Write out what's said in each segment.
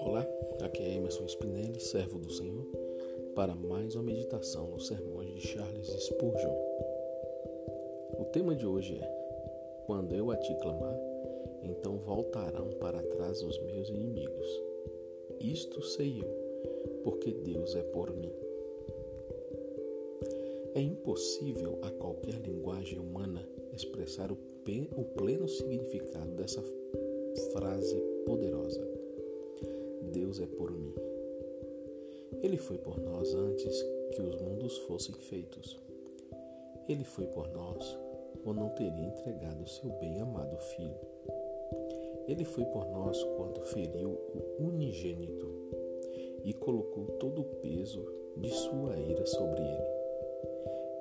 Olá, aqui é Emerson Spinelli, servo do Senhor, para mais uma meditação nos sermões de Charles Spurgeon. O tema de hoje é: Quando eu a ti clamar, então voltarão para trás os meus inimigos. Isto sei eu, porque Deus é por mim. É impossível a qualquer linguagem humana expressar o, o pleno significado dessa frase poderosa. Deus é por mim. Ele foi por nós antes que os mundos fossem feitos. Ele foi por nós ou não teria entregado seu bem-amado Filho. Ele foi por nós quando feriu o unigênito e colocou todo o peso de sua ira sobre ele.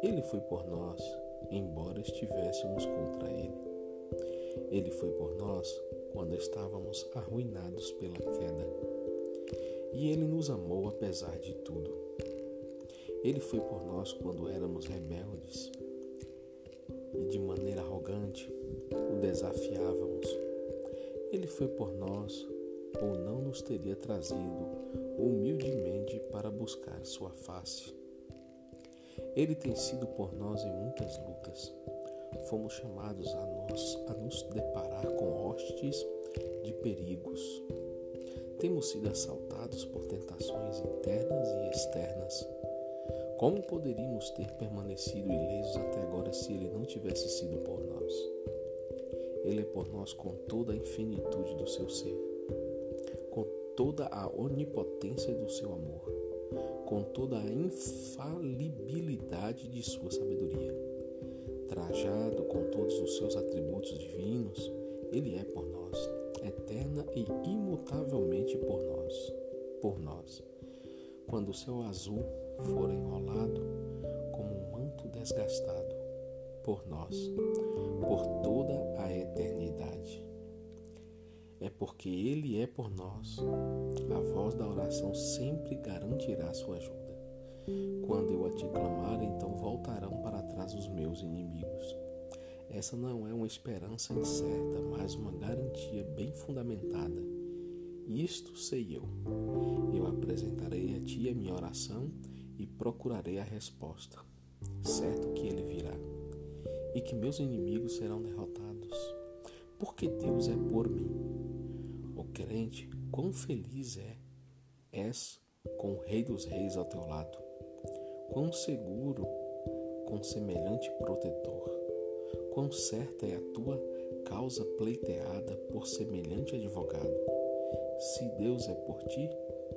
Ele foi por nós, embora estivéssemos contra ele. Ele foi por nós quando estávamos arruinados pela queda. E ele nos amou apesar de tudo. Ele foi por nós quando éramos rebeldes e de maneira arrogante o desafiávamos. Ele foi por nós ou não nos teria trazido humildemente para buscar sua face. Ele tem sido por nós em muitas lutas. Fomos chamados a nós a nos deparar com hostes de perigos. Temos sido assaltados por tentações internas e externas. Como poderíamos ter permanecido ilesos até agora se ele não tivesse sido por nós? Ele é por nós com toda a infinitude do seu ser, com toda a onipotência do seu amor com toda a infalibilidade de sua sabedoria. Trajado com todos os seus atributos divinos, ele é por nós, eterna e imutavelmente por nós, por nós. Quando o céu azul for enrolado como um manto desgastado, por nós, por toda a eternidade é porque Ele é por nós. A voz da oração sempre garantirá sua ajuda. Quando eu a te clamar, então voltarão para trás os meus inimigos. Essa não é uma esperança incerta, mas uma garantia bem fundamentada. Isto sei eu. Eu apresentarei a ti a minha oração e procurarei a resposta. Certo que ele virá e que meus inimigos serão derrotados, porque Deus é por mim crente, quão feliz é és com o Rei dos Reis ao teu lado, quão seguro com semelhante protetor, quão certa é a tua causa pleiteada por semelhante advogado. Se Deus é por ti,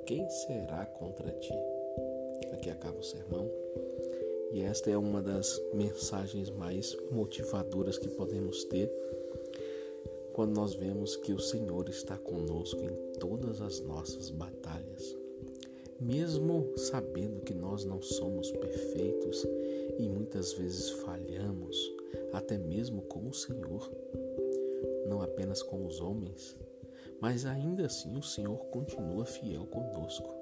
quem será contra ti? Aqui acaba o sermão. E esta é uma das mensagens mais motivadoras que podemos ter quando nós vemos que o Senhor está conosco em todas as nossas batalhas. Mesmo sabendo que nós não somos perfeitos e muitas vezes falhamos, até mesmo com o Senhor, não apenas com os homens, mas ainda assim o Senhor continua fiel conosco.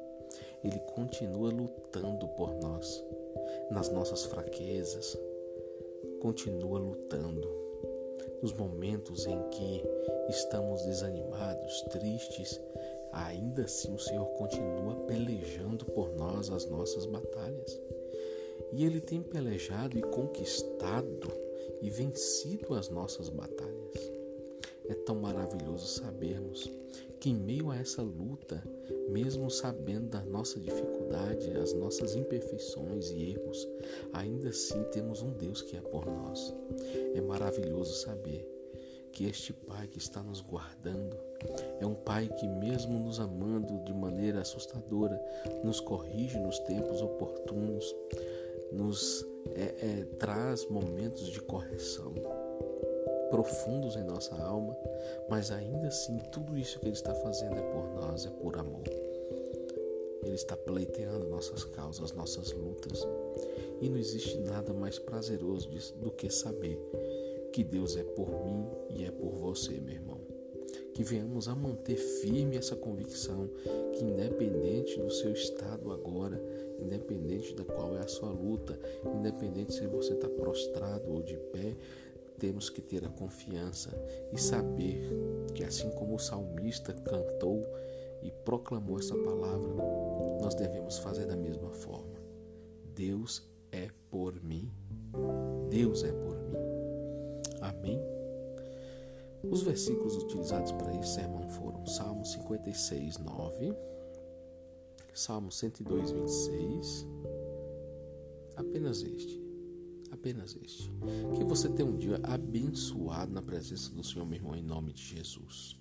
Ele continua lutando por nós, nas nossas fraquezas, continua lutando nos momentos em que estamos desanimados, tristes, ainda assim o Senhor continua pelejando por nós as nossas batalhas. E Ele tem pelejado e conquistado e vencido as nossas batalhas. É tão maravilhoso sabermos que, em meio a essa luta, mesmo sabendo da nossa dificuldade, as nossas imperfeições e erros, ainda assim temos um Deus que é por nós. É maravilhoso saber que este Pai que está nos guardando é um Pai que, mesmo nos amando de maneira assustadora, nos corrige nos tempos oportunos, nos é, é, traz momentos de correção profundos em nossa alma, mas ainda assim tudo isso que Ele está fazendo é por nós, é por amor. Ele está pleiteando nossas causas, nossas lutas. E não existe nada mais prazeroso do que saber que Deus é por mim e é por você, meu irmão. Que venhamos a manter firme essa convicção que, independente do seu estado agora, independente da qual é a sua luta, independente se você está prostrado ou de pé, temos que ter a confiança e saber que, assim como o salmista cantou e proclamou essa palavra, nós devemos fazer da mesma forma. Deus é por mim. Deus é por mim. Amém? Os versículos utilizados para esse sermão foram Salmo 56, 9, Salmo 102, 26, apenas este, apenas este. Que você tenha um dia abençoado na presença do Senhor, meu irmão, em nome de Jesus.